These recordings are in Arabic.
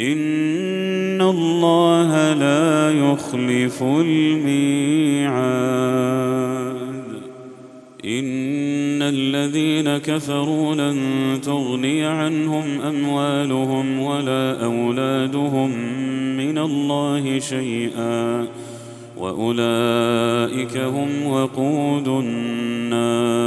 إن الله لا يخلف الميعاد. إن الذين كفروا لن تغني عنهم أموالهم ولا أولادهم من الله شيئا. وأولئك هم وقود النار.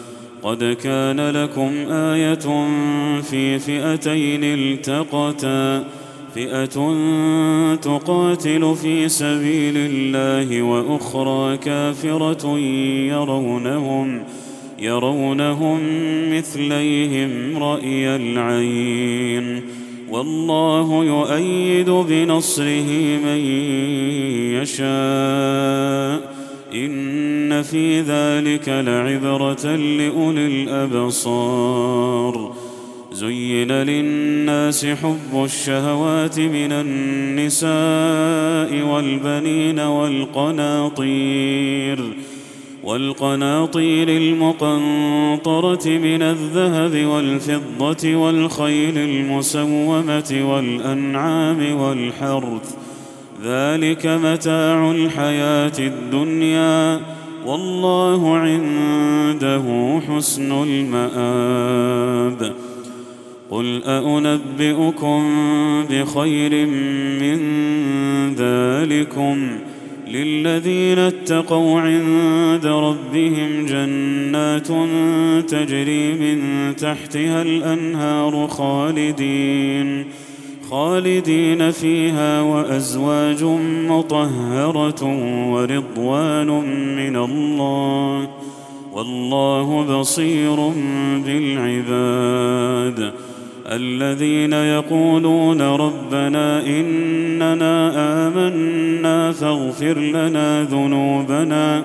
قد كان لكم آية في فئتين التقتا فئة تقاتل في سبيل الله وأخرى كافرة يرونهم يرونهم مثليهم رأي العين. والله يؤيد بنصره من يشاء. إن في ذلك لعبرة لأولي الأبصار. زين للناس حب الشهوات من النساء والبنين والقناطير. والقناطير المقنطرة من الذهب والفضة والخيل المسومة والأنعام والحرث. ذلك متاع الحياة الدنيا والله عنده حسن المآب. قل أنبئكم بخير من ذلكم للذين اتقوا عند ربهم جنات تجري من تحتها الأنهار خالدين. خالدين فيها وأزواج مطهرة ورضوان من الله والله بصير بالعباد الذين يقولون ربنا إننا آمنا فاغفر لنا ذنوبنا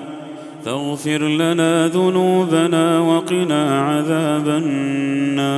فاغفر لنا ذنوبنا وقنا عذاب النار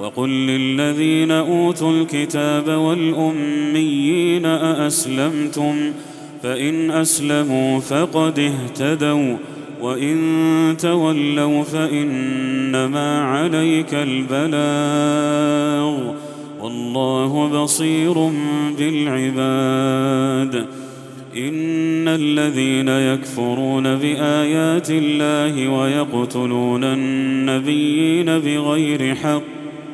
وقل للذين أوتوا الكتاب والأميين أأسلمتم؟ فإن أسلموا فقد اهتدوا وإن تولوا فإنما عليك البلاغ. والله بصير بالعباد. إن الذين يكفرون بآيات الله ويقتلون النبيين بغير حق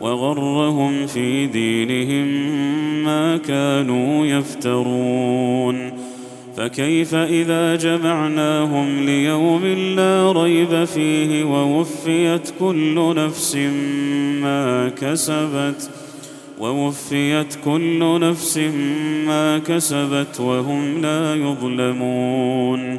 وغرهم في دينهم ما كانوا يفترون. فكيف إذا جمعناهم ليوم لا ريب فيه ووفيت كل نفس ما كسبت ووفيت كل نفس ما كسبت وهم لا يظلمون.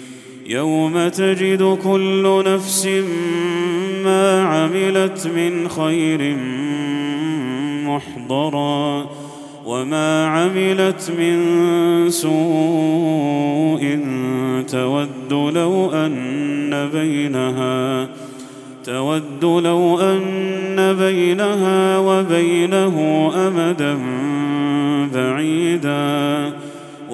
يوم تجد كل نفس ما عملت من خير محضرا وما عملت من سوء تود لو أن بينها تود لو أن بينها وبينه أمدا بعيدا.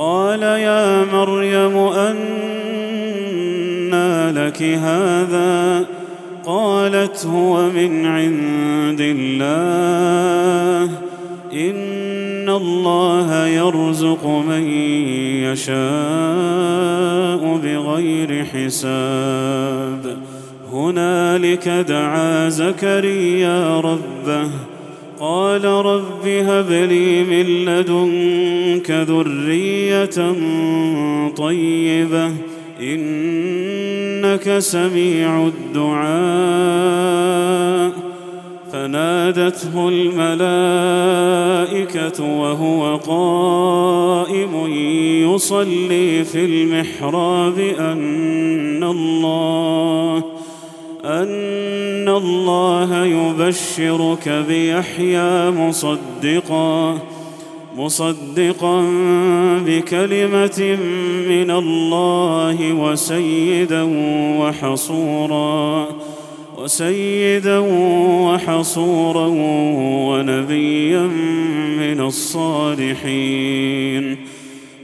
قال يا مريم أنى لك هذا؟ قالت هو من عند الله. إن الله يرزق من يشاء بغير حساب. هنالك دعا زكريا ربه قال رب هب لي من لدنك ذرية طيبة إنك سميع الدعاء. فنادته الملائكة وهو قائم يصلي في المحراب أن الله أن الله يبشرك بيحيى مصدقا مصدقا بكلمة من الله وسيدا وحصورا وسيدا وحصورا ونبيا من الصالحين.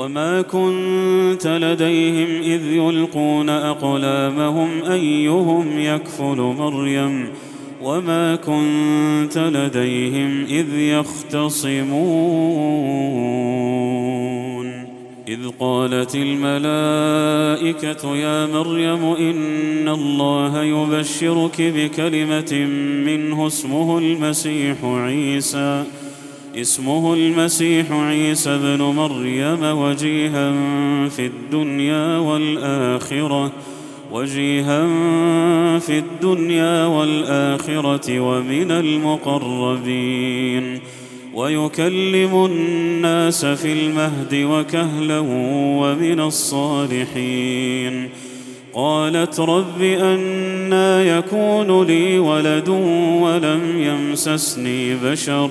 وما كنت لديهم اذ يلقون اقلامهم ايهم يكفل مريم وما كنت لديهم اذ يختصمون اذ قالت الملائكه يا مريم ان الله يبشرك بكلمه منه اسمه المسيح عيسى اسمه المسيح عيسى ابن مريم وجيها في الدنيا والآخرة وجيها في الدنيا والآخرة ومن المقربين. ويكلم الناس في المهد وكهلا ومن الصالحين. قالت رب أنا يكون لي ولد ولم يمسسني بشر.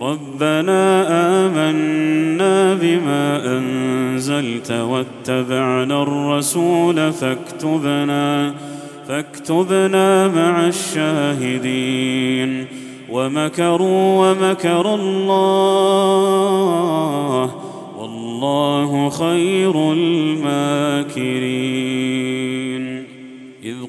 ربنا آمنا بما أنزلت واتبعنا الرسول فاكتبنا فاكتبنا مع الشاهدين. ومكروا ومكر الله والله خير الماكرين.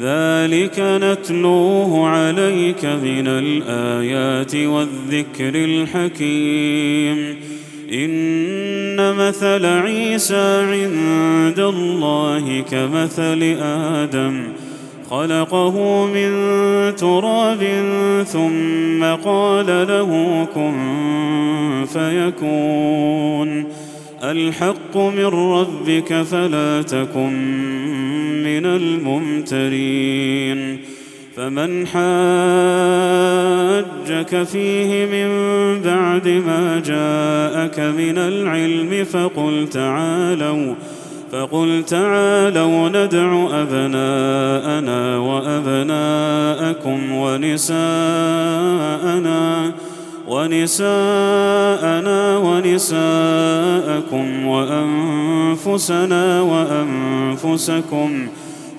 ذلك نتلوه عليك من الايات والذكر الحكيم ان مثل عيسى عند الله كمثل آدم خلقه من تراب ثم قال له كن فيكون الحق من ربك فلا تكن من الممترين فمن حاجك فيه من بعد ما جاءك من العلم فقل تعالوا فقل تعالوا ندع أبناءنا وأبناءكم ونساءنا ونساءنا ونساءكم وأنفسنا وأنفسكم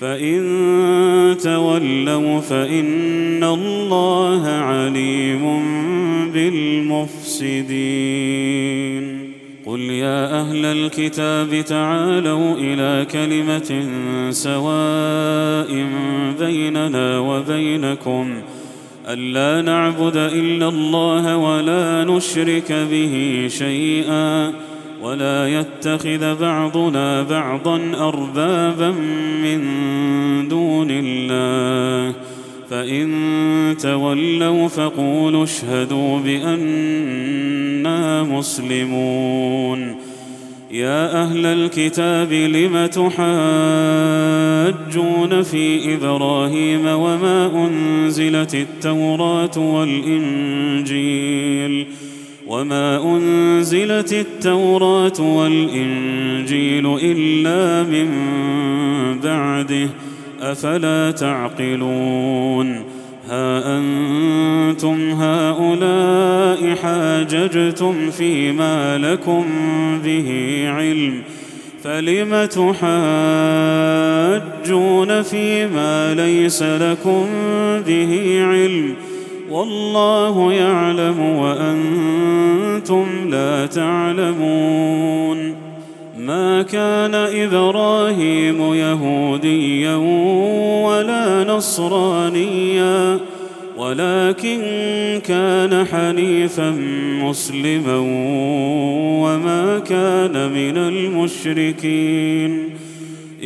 فإن تولوا فإن الله عليم بالمفسدين. قل يا أهل الكتاب تعالوا إلى كلمة سواء بيننا وبينكم. ألا نعبد إلا الله ولا نشرك به شيئا. ولا يتخذ بعضنا بعضا أربابا من دون الله. فإن تولوا فقولوا اشهدوا بانا مسلمون. يا أهل الكتاب لم تحاجون في إبراهيم وما أنزلت التوراة والإنجيل؟ وما أنزلت التوراة والإنجيل إلا من بعده أفلا تعقلون؟ ها أنتم هؤلاء حاججتم فيما لكم به علم فلم تحاجون فيما ليس لكم به علم؟ والله يعلم وأنتم لا تعلمون ما كان إبراهيم يهوديا ولا نصرانيا ولكن كان حنيفا مسلما وما كان من المشركين.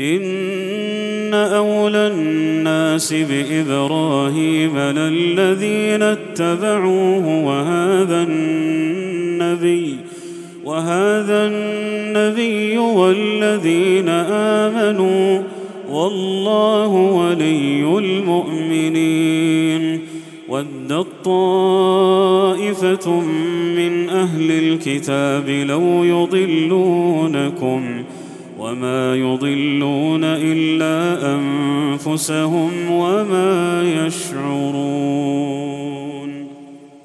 إن أولى الناس بإبراهيم للذين اتبعوه وهذا النبي وهذا النبي والذين آمنوا والله ولي المؤمنين ودت طائفه من أهل الكتاب لو يضلونكم وما يضلون إلا أنفسهم وما يشعرون.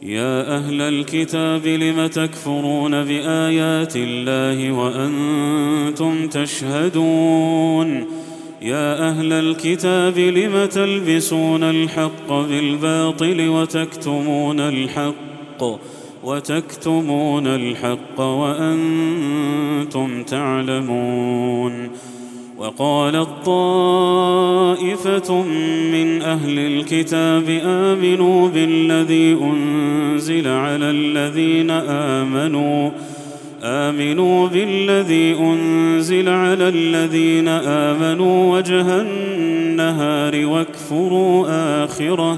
يا أهل الكتاب لم تكفرون بآيات الله وأنتم تشهدون؟ يا أهل الكتاب لم تلبسون الحق بالباطل وتكتمون الحق؟ وتكتمون الحق وأنتم تعلمون وقالت طائفه من أهل الكتاب آمنوا بالذي أنزل على الذين آمنوا آمنوا بالذي أنزل على الذين آمنوا وجه النهار واكفروا آخره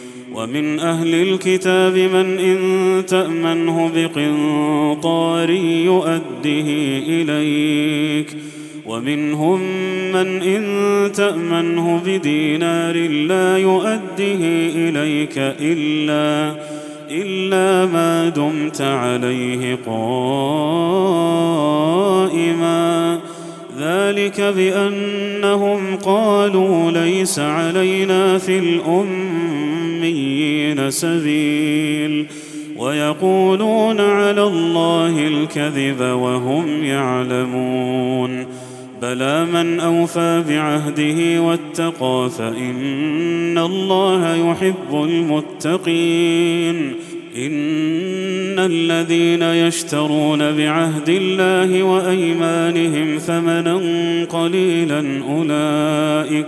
ومن أهل الكتاب من إن تأمنه بقنطار يؤده إليك ومنهم من إن تأمنه بدينار لا يؤده إليك إلا إلا ما دمت عليه قائما ذلك بأنهم قالوا ليس علينا في سبيل ويقولون على الله الكذب وهم يعلمون بلى من أوفى بعهده واتقى فإن الله يحب المتقين إن الذين يشترون بعهد الله وأيمانهم ثمنا قليلا أولئك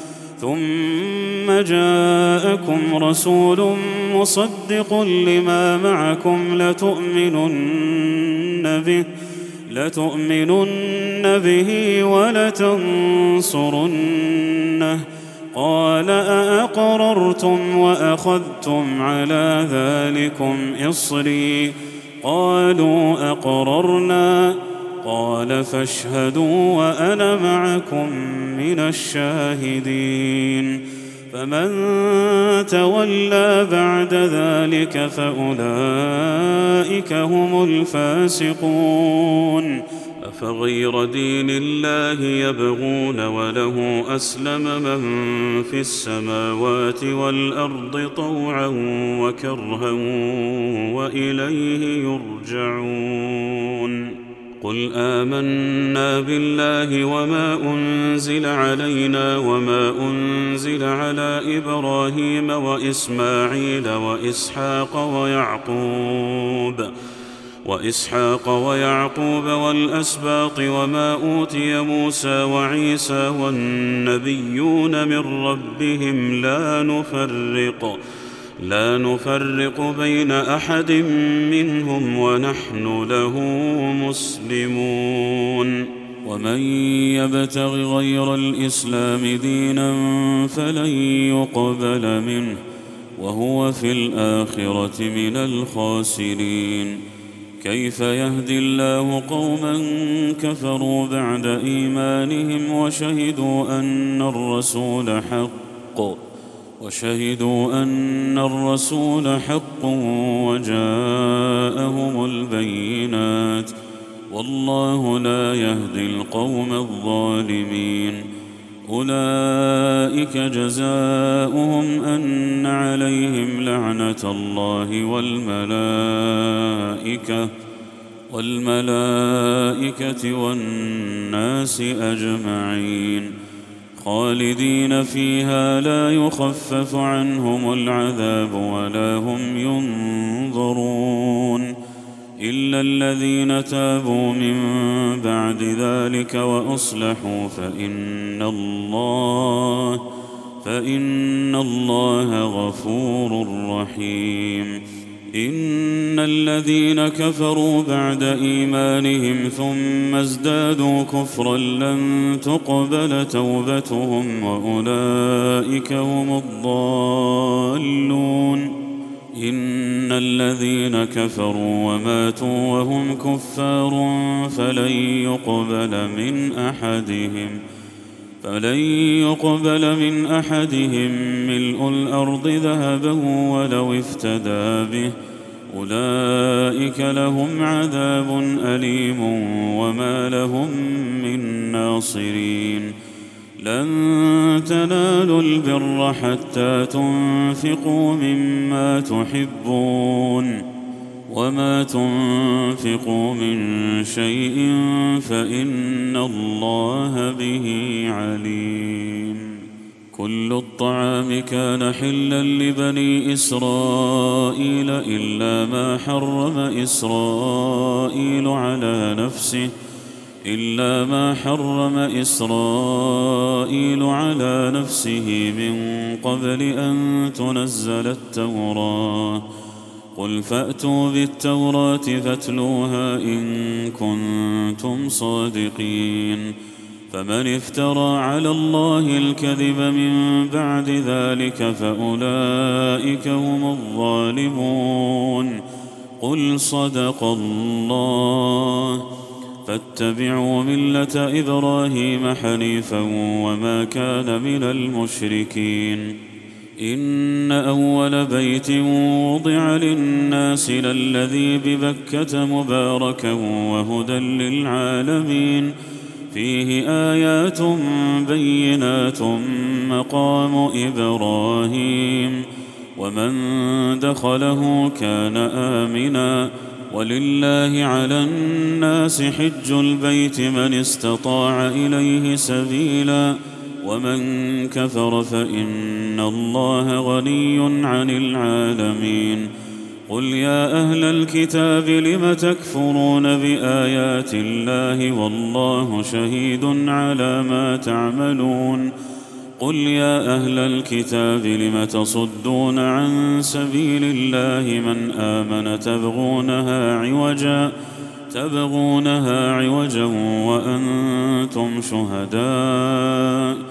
ثم جاءكم رسول مصدق لما معكم لتؤمنن به لتؤمنن به ولتنصرنه. قال أأقررتم وأخذتم على ذلكم إصري؟ قالوا أقررنا. قال فاشهدوا وأنا معكم من الشاهدين. فمن تولى بعد ذلك فأولئك هم الفاسقون. أفغير دين الله يبغون وله أسلم من في السماوات والأرض طوعا وكرها وإليه يرجعون. قل آمنا بالله وما أنزل علينا وما أنزل على إبراهيم وإسماعيل وإسحاق ويعقوب ۖ وإسحاق ويعقوب والأسباط وما أوتي موسى وعيسى والنبيون من ربهم لا نفرق لا نفرق بين أحد منهم ونحن له مسلمون. ومن يبتغ غير الإسلام دينا فلن يقبل منه وهو في الآخرة من الخاسرين. كيف يهدي الله قوما كفروا بعد إيمانهم وشهدوا أن الرسول حق؟ وشهدوا أن الرسول حق وجاءهم البينات والله لا يهدي القوم الظالمين. أولئك جزاؤهم أن عليهم لعنة الله والملائكة والملائكة والناس أجمعين. خالدين فيها لا يخفف عنهم العذاب ولا هم ينظرون إلا الذين تابوا من بعد ذلك وأصلحوا فإن الله فإن الله غفور رحيم إن الذين كفروا بعد إيمانهم ثم ازدادوا كفرا لن تقبل توبتهم وأولئك هم الضالون. إن الذين كفروا وماتوا وهم كفار فلن يقبل من أحدهم. فلن يقبل من احدهم ملء الأرض ذهبا ولو افتدى به اولئك لهم عذاب اليم وما لهم من ناصرين لن تنالوا البر حتى تنفقوا مما تحبون وما تنفقوا من شيء فان الله به عليم كل الطعام كان حلا لبني اسرائيل الا ما حرم اسرائيل على نفسه الا ما حرم اسرائيل على نفسه من قبل ان تنزل التوراه قل فأتوا بالتوراة فاتلوها إن كنتم صادقين فمن افترى على الله الكذب من بعد ذلك فأولئك هم الظالمون قل صدق الله فاتبعوا ملة إبراهيم حنيفا وما كان من المشركين إن أول بيت وضع للناس للذي ببكة مباركا وهدى للعالمين. فيه آيات بينات مقام إبراهيم. ومن دخله كان آمنا. ولله على الناس حج البيت من استطاع إليه سبيلا. ومن كفر فإن الله غني عن العالمين. قل يا أهل الكتاب لم تكفرون بآيات الله والله شهيد على ما تعملون. قل يا أهل الكتاب لم تصدون عن سبيل الله من آمن تبغونها عوجا؟ تبغونها عوجا وأنتم شهداء.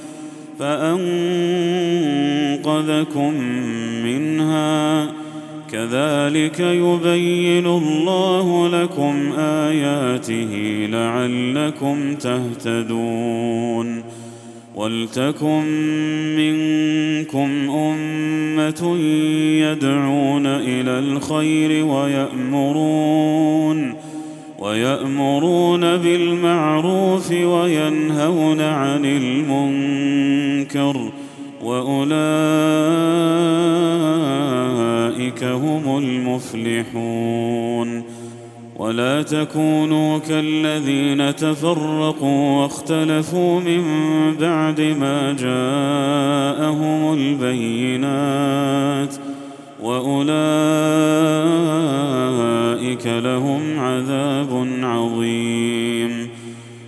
فأنقذكم منها. كذلك يبين الله لكم آياته لعلكم تهتدون. ولتكن منكم أمة يدعون إلى الخير ويأمرون. ويأمرون بالمعروف وينهون عن المنكر وأولئك هم المفلحون ولا تكونوا كالذين تفرقوا واختلفوا من بعد ما جاءهم البينات وأولئك لهم عذاب عظيم.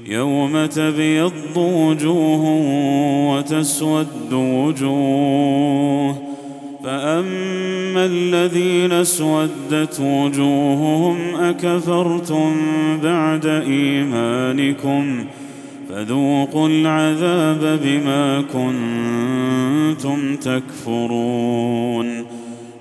يوم تبيض وجوه وتسود وجوه فأما الذين اسودت وجوههم أكفرتم بعد إيمانكم فذوقوا العذاب بما كنتم تكفرون.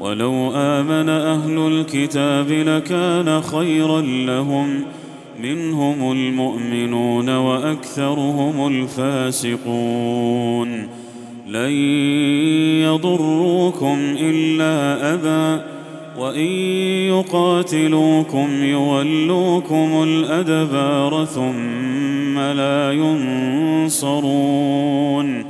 ولو آمن أهل الكتاب لكان خيرا لهم. منهم المؤمنون وأكثرهم الفاسقون. لن يضروكم إلا اذى وإن يقاتلوكم يولوكم الأدبار ثم لا ينصرون.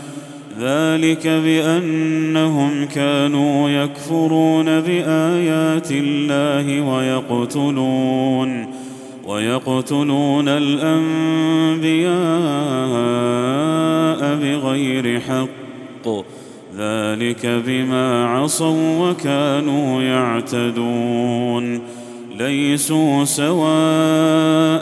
ذلك بأنهم كانوا يكفرون بآيات الله ويقتلون ويقتلون الأنبياء بغير حق. ذلك بما عصوا وكانوا يعتدون. ليسوا سواء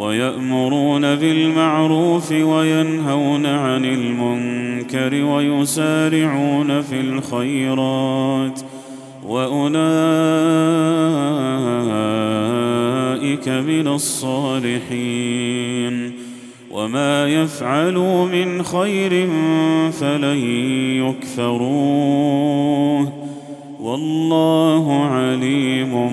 ويأمرون بالمعروف وينهون عن المنكر ويسارعون في الخيرات وأولئك من الصالحين وما يفعلوا من خير فلن يكفروه والله عليم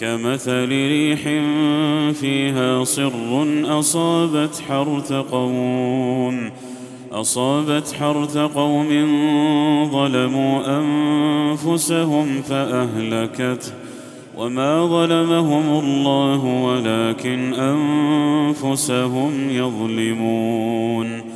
كمثل ريح فيها صر أصابت حرث قوم أصابت حرث قوم ظلموا أنفسهم فاهلكته وما ظلمهم الله ولكن أنفسهم يظلمون.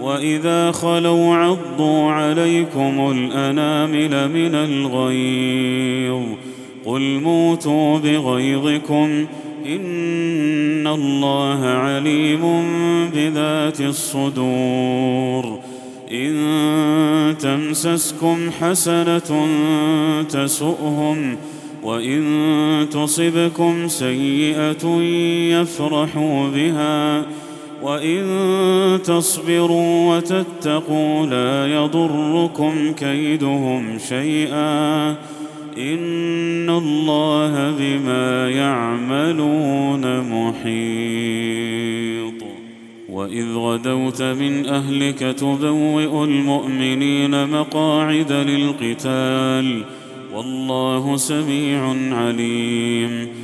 واذا خلوا عضوا عليكم الانامل من الغيظ قل موتوا بغيظكم ان الله عليم بذات الصدور ان تمسسكم حسنه تسؤهم وان تصبكم سيئه يفرحوا بها وإن تصبروا وتتقوا لا يضركم كيدهم شيئا إن الله بما يعملون محيط وإذ غدوت من أهلك تبوئ المؤمنين مقاعد للقتال والله سميع عليم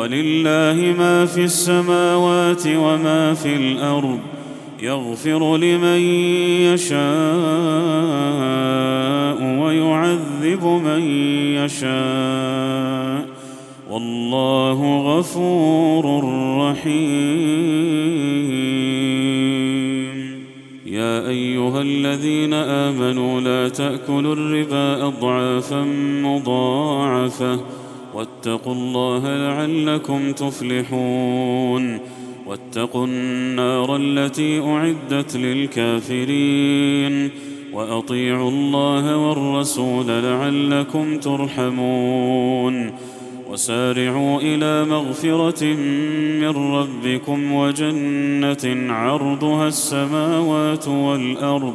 ولله ما في السماوات وما في الأرض يغفر لمن يشاء ويعذب من يشاء. والله غفور رحيم. يا أيها الذين آمنوا لا تأكلوا الربا اضعافا مضاعفة. واتقوا الله لعلكم تفلحون. واتقوا النار التي أعدت للكافرين. وأطيعوا الله والرسول لعلكم ترحمون. وسارعوا إلى مغفرة من ربكم وجنة عرضها السماوات والأرض.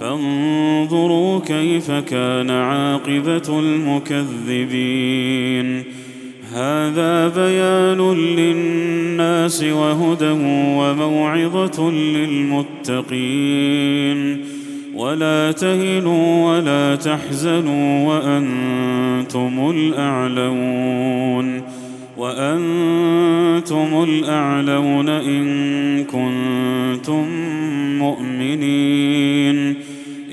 فانظروا كيف كان عاقبة المكذبين. هذا بيان للناس وهدى وموعظة للمتقين. ولا تهنوا ولا تحزنوا وأنتم الأعلون. وأنتم الأعلون إن كنتم مؤمنين.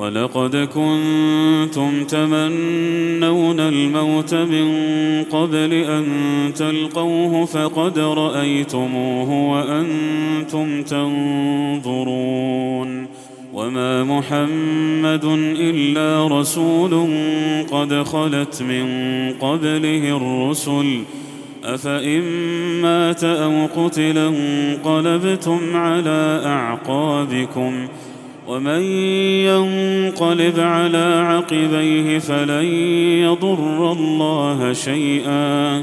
ولقد كنتم تمنون الموت من قبل أن تلقوه فقد رأيتموه وأنتم تنظرون وما محمد إلا رسول قد خلت من قبله الرسل أفإن مات أو قتل انقلبتم على أعقابكم ومن ينقلب على عقبيه فلن يضر الله شيئا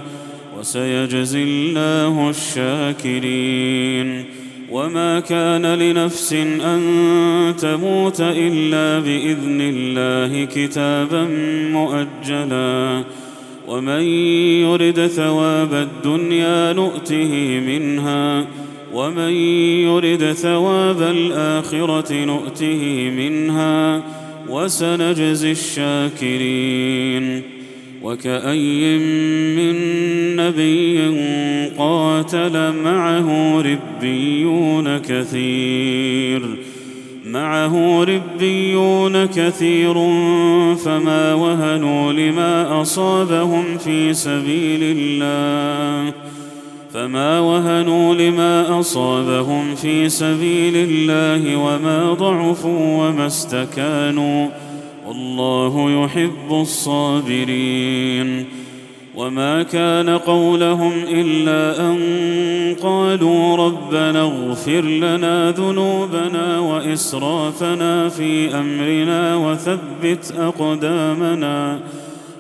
وسيجزي الله الشاكرين وما كان لنفس أن تموت إلا بإذن الله كتابا مؤجلا ومن يرد ثواب الدنيا نؤته منها ومن يرد ثواب الآخرة نؤته منها وسنجزي الشاكرين وكأي من نبي قاتل معه ربيون كثير معه ربيون كثير فما وهنوا لما أصابهم في سبيل الله فما وهنوا لما اصابهم في سبيل الله وما ضعفوا وما استكانوا والله يحب الصابرين وما كان قولهم الا ان قالوا ربنا اغفر لنا ذنوبنا واسرافنا في امرنا وثبت اقدامنا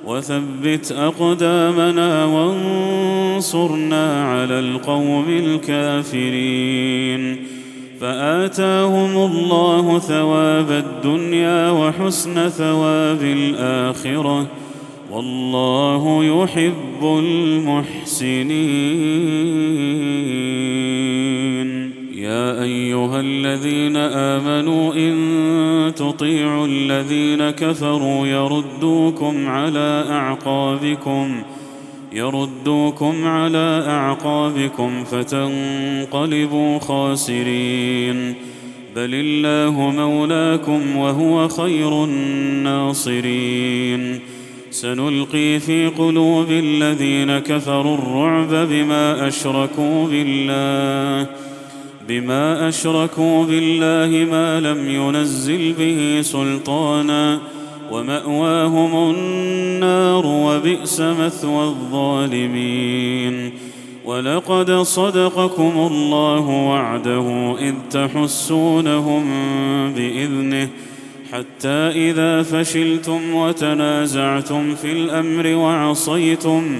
وثبت أقدامنا وانصرنا على القوم الكافرين. فآتاهم الله ثواب الدنيا وحسن ثواب الآخرة. والله يحب المحسنين. يا ايها الذين امنوا ان تطيعوا الذين كفروا يردوكم على اعقابكم يردوكم على اعقابكم فتنقلبوا خاسرين بل الله مولاكم وهو خير الناصرين سنلقي في قلوب الذين كفروا الرعب بما اشركوا بالله بما أشركوا بالله ما لم ينزل به سلطانا ومأواهم النار وبئس مثوى الظالمين. ولقد صدقكم الله وعده إذ تحسونهم بإذنه حتى إذا فشلتم وتنازعتم في الأمر وعصيتم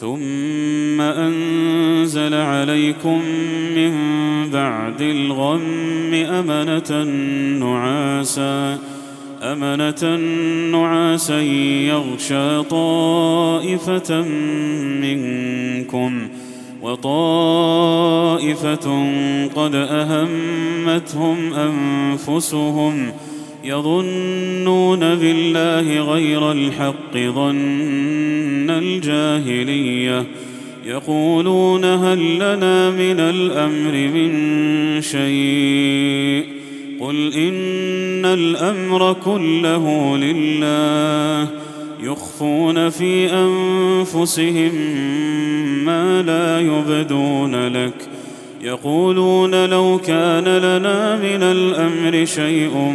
ثم أنزل عليكم من بعد الغم أمنة نعاسا أمنة نعاسا يغشى طائفة منكم وطائفة قد أهمتهم أنفسهم يظنون بالله غير الحق ظن الجاهلية. يقولون هل لنا من الأمر من شيء؟ قل إن الأمر كله لله. يخفون في أنفسهم ما لا يبدون لك. يقولون لو كان لنا من الأمر شيء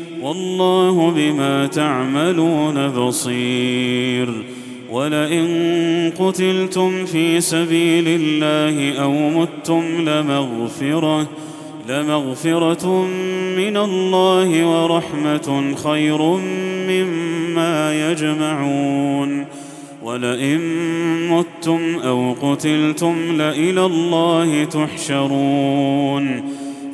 والله بما تعملون بصير. ولئن قتلتم في سبيل الله أو متم لمغفرة لمغفرة من الله ورحمة خير مما يجمعون. ولئن متم أو قتلتم لإلى الله تحشرون.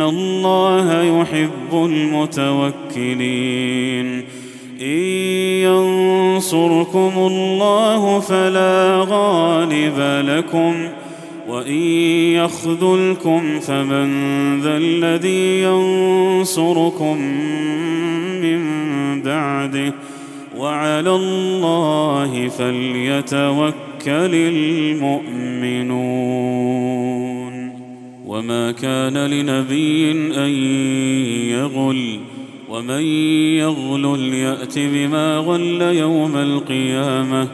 ان الله يحب المتوكلين ان ينصركم الله فلا غالب لكم وان يخذلكم فمن ذا الذي ينصركم من بعده وعلى الله فليتوكل المؤمنون وما كان لنبي ان يغل ومن يغل يات بما غل يوم القيامه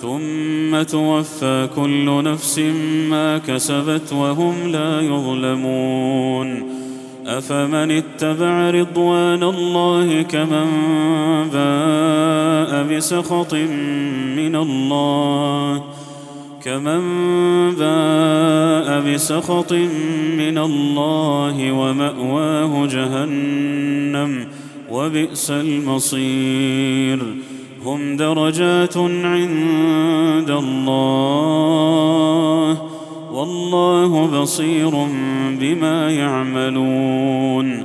ثم توفى كل نفس ما كسبت وهم لا يظلمون افمن اتبع رضوان الله كمن باء بسخط من الله كمن باء بسخط من الله وماواه جهنم وبئس المصير هم درجات عند الله والله بصير بما يعملون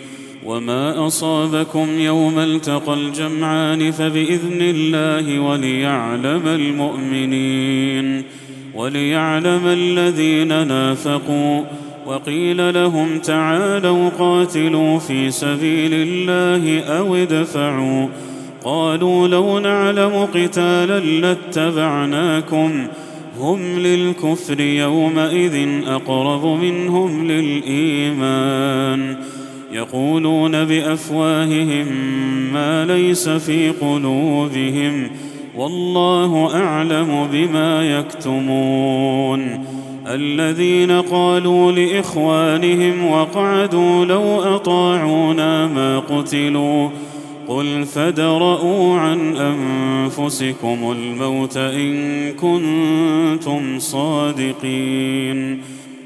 وما اصابكم يوم التقى الجمعان فباذن الله وليعلم المؤمنين وليعلم الذين نافقوا وقيل لهم تعالوا قاتلوا في سبيل الله أو ادفعوا قالوا لو نعلم قتالا لاتبعناكم هم للكفر يومئذ اقرب منهم للايمان يقولون بأفواههم ما ليس في قلوبهم والله أعلم بما يكتمون الذين قالوا لإخوانهم وقعدوا لو أطاعونا ما قتلوا قل فادرءوا عن أنفسكم الموت إن كنتم صادقين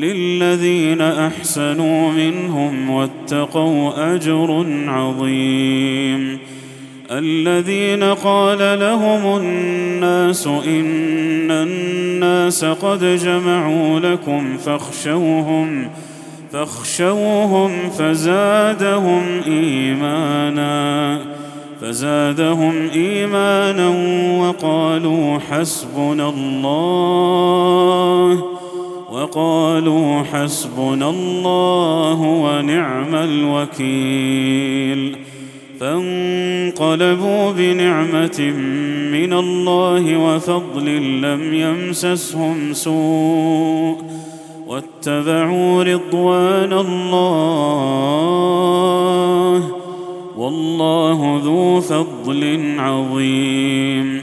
للذين أحسنوا منهم واتقوا أجر عظيم. الذين قال لهم الناس إن الناس قد جمعوا لكم فاخشوهم فاخشوهم فزادهم إيمانا فزادهم إيمانا وقالوا حسبنا الله. وقالوا حسبنا الله ونعم الوكيل. فانقلبوا بنعمة من الله وفضل لم يمسسهم سوء. واتبعوا رضوان الله والله ذو فضل عظيم.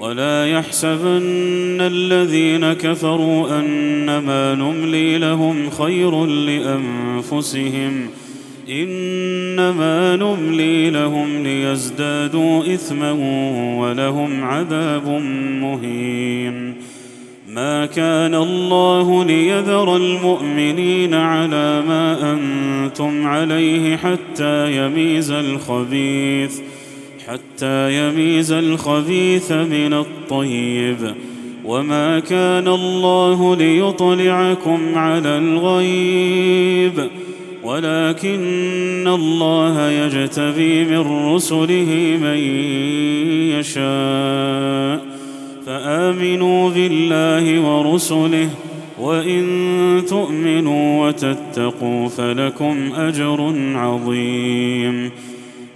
ولا يحسبن الذين كفروا أنما نملي لهم خير لأنفسهم إنما نملي لهم ليزدادوا إثما ولهم عذاب مهين. ما كان الله ليذر المؤمنين على ما أنتم عليه حتى يميز الخبيث. حتى يميز الخبيث من الطيب. وما كان الله ليطلعكم على الغيب. ولكن الله يجتبي من رسله من يشاء. فآمنوا بالله ورسله. وإن تؤمنوا وتتقوا فلكم أجر عظيم.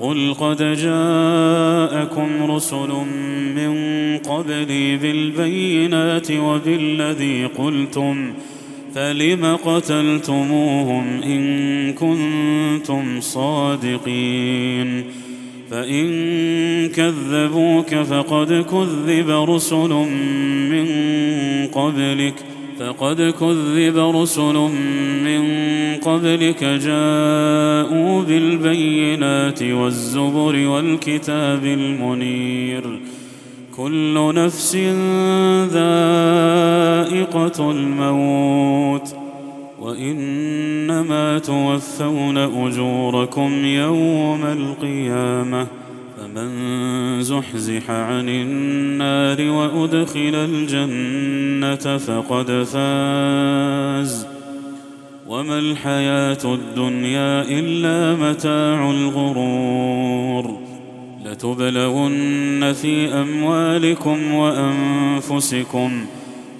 قل قد جاءكم رسل من قبلي بالبينات وبالذي قلتم فلم قتلتموهم إن كنتم صادقين؟ فإن كذبوك فقد كذب رسل من قبلك. فقد كذب رسل من قبلك جاءوا بالبينات والزبر والكتاب المنير. كل نفس ذائقة الموت. وإنما توفون أجوركم يوم القيامة. فمن زحزح عن النار وأدخل الجنة فقد فاز. وما الحياة الدنيا إلا متاع الغرور. لتبلون في أموالكم وأنفسكم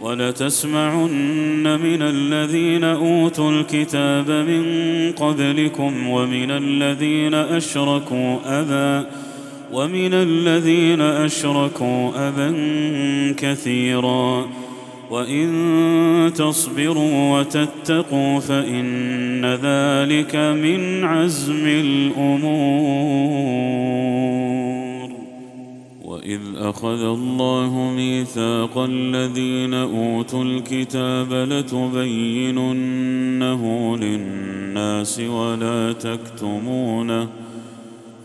ولتسمعن من الذين أوتوا الكتاب من قبلكم ومن الذين أشركوا أذى. ومن الذين أشركوا اذى كثيرا وإن تصبروا وتتقوا فإن ذلك من عزم الأمور. وإذ أخذ الله ميثاق الذين أوتوا الكتاب لتبيننه للناس ولا تكتمونه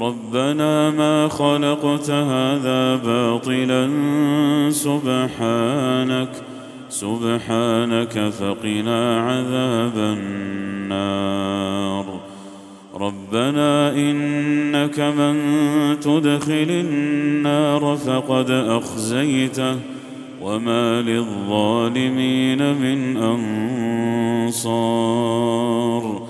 ربنا ما خلقت هذا باطلا سبحانك سبحانك فقنا عذاب النار. ربنا إنك من تدخل النار فقد أخزيته وما للظالمين من أنصار.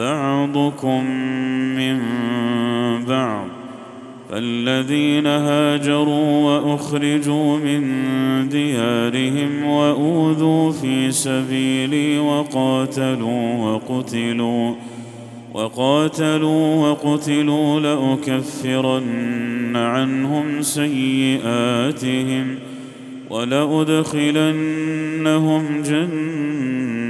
بعضكم من بعض فالذين هاجروا وأخرجوا من ديارهم وأوذوا في سبيلي وقاتلوا وقتلوا وقاتلوا وقتلوا لأكفرن عنهم سيئاتهم ولأدخلنهم جنات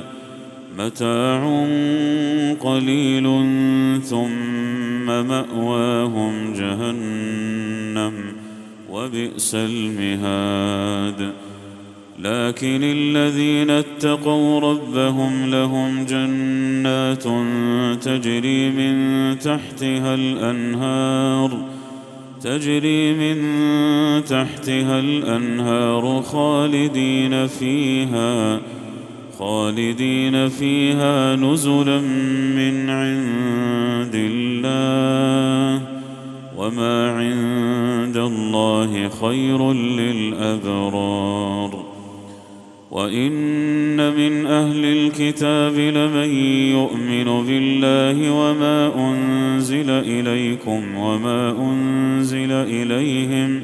متاع قليل ثم مأواهم جهنم وبئس المهاد. لكن الذين اتقوا ربهم لهم جنات تجري من تحتها الأنهار تجري من تحتها الأنهار خالدين فيها. خالدين فيها نزلا من عند الله وما عند الله خير للأبرار. وإن من أهل الكتاب لمن يؤمن بالله وما أنزل إليكم وما أنزل إليهم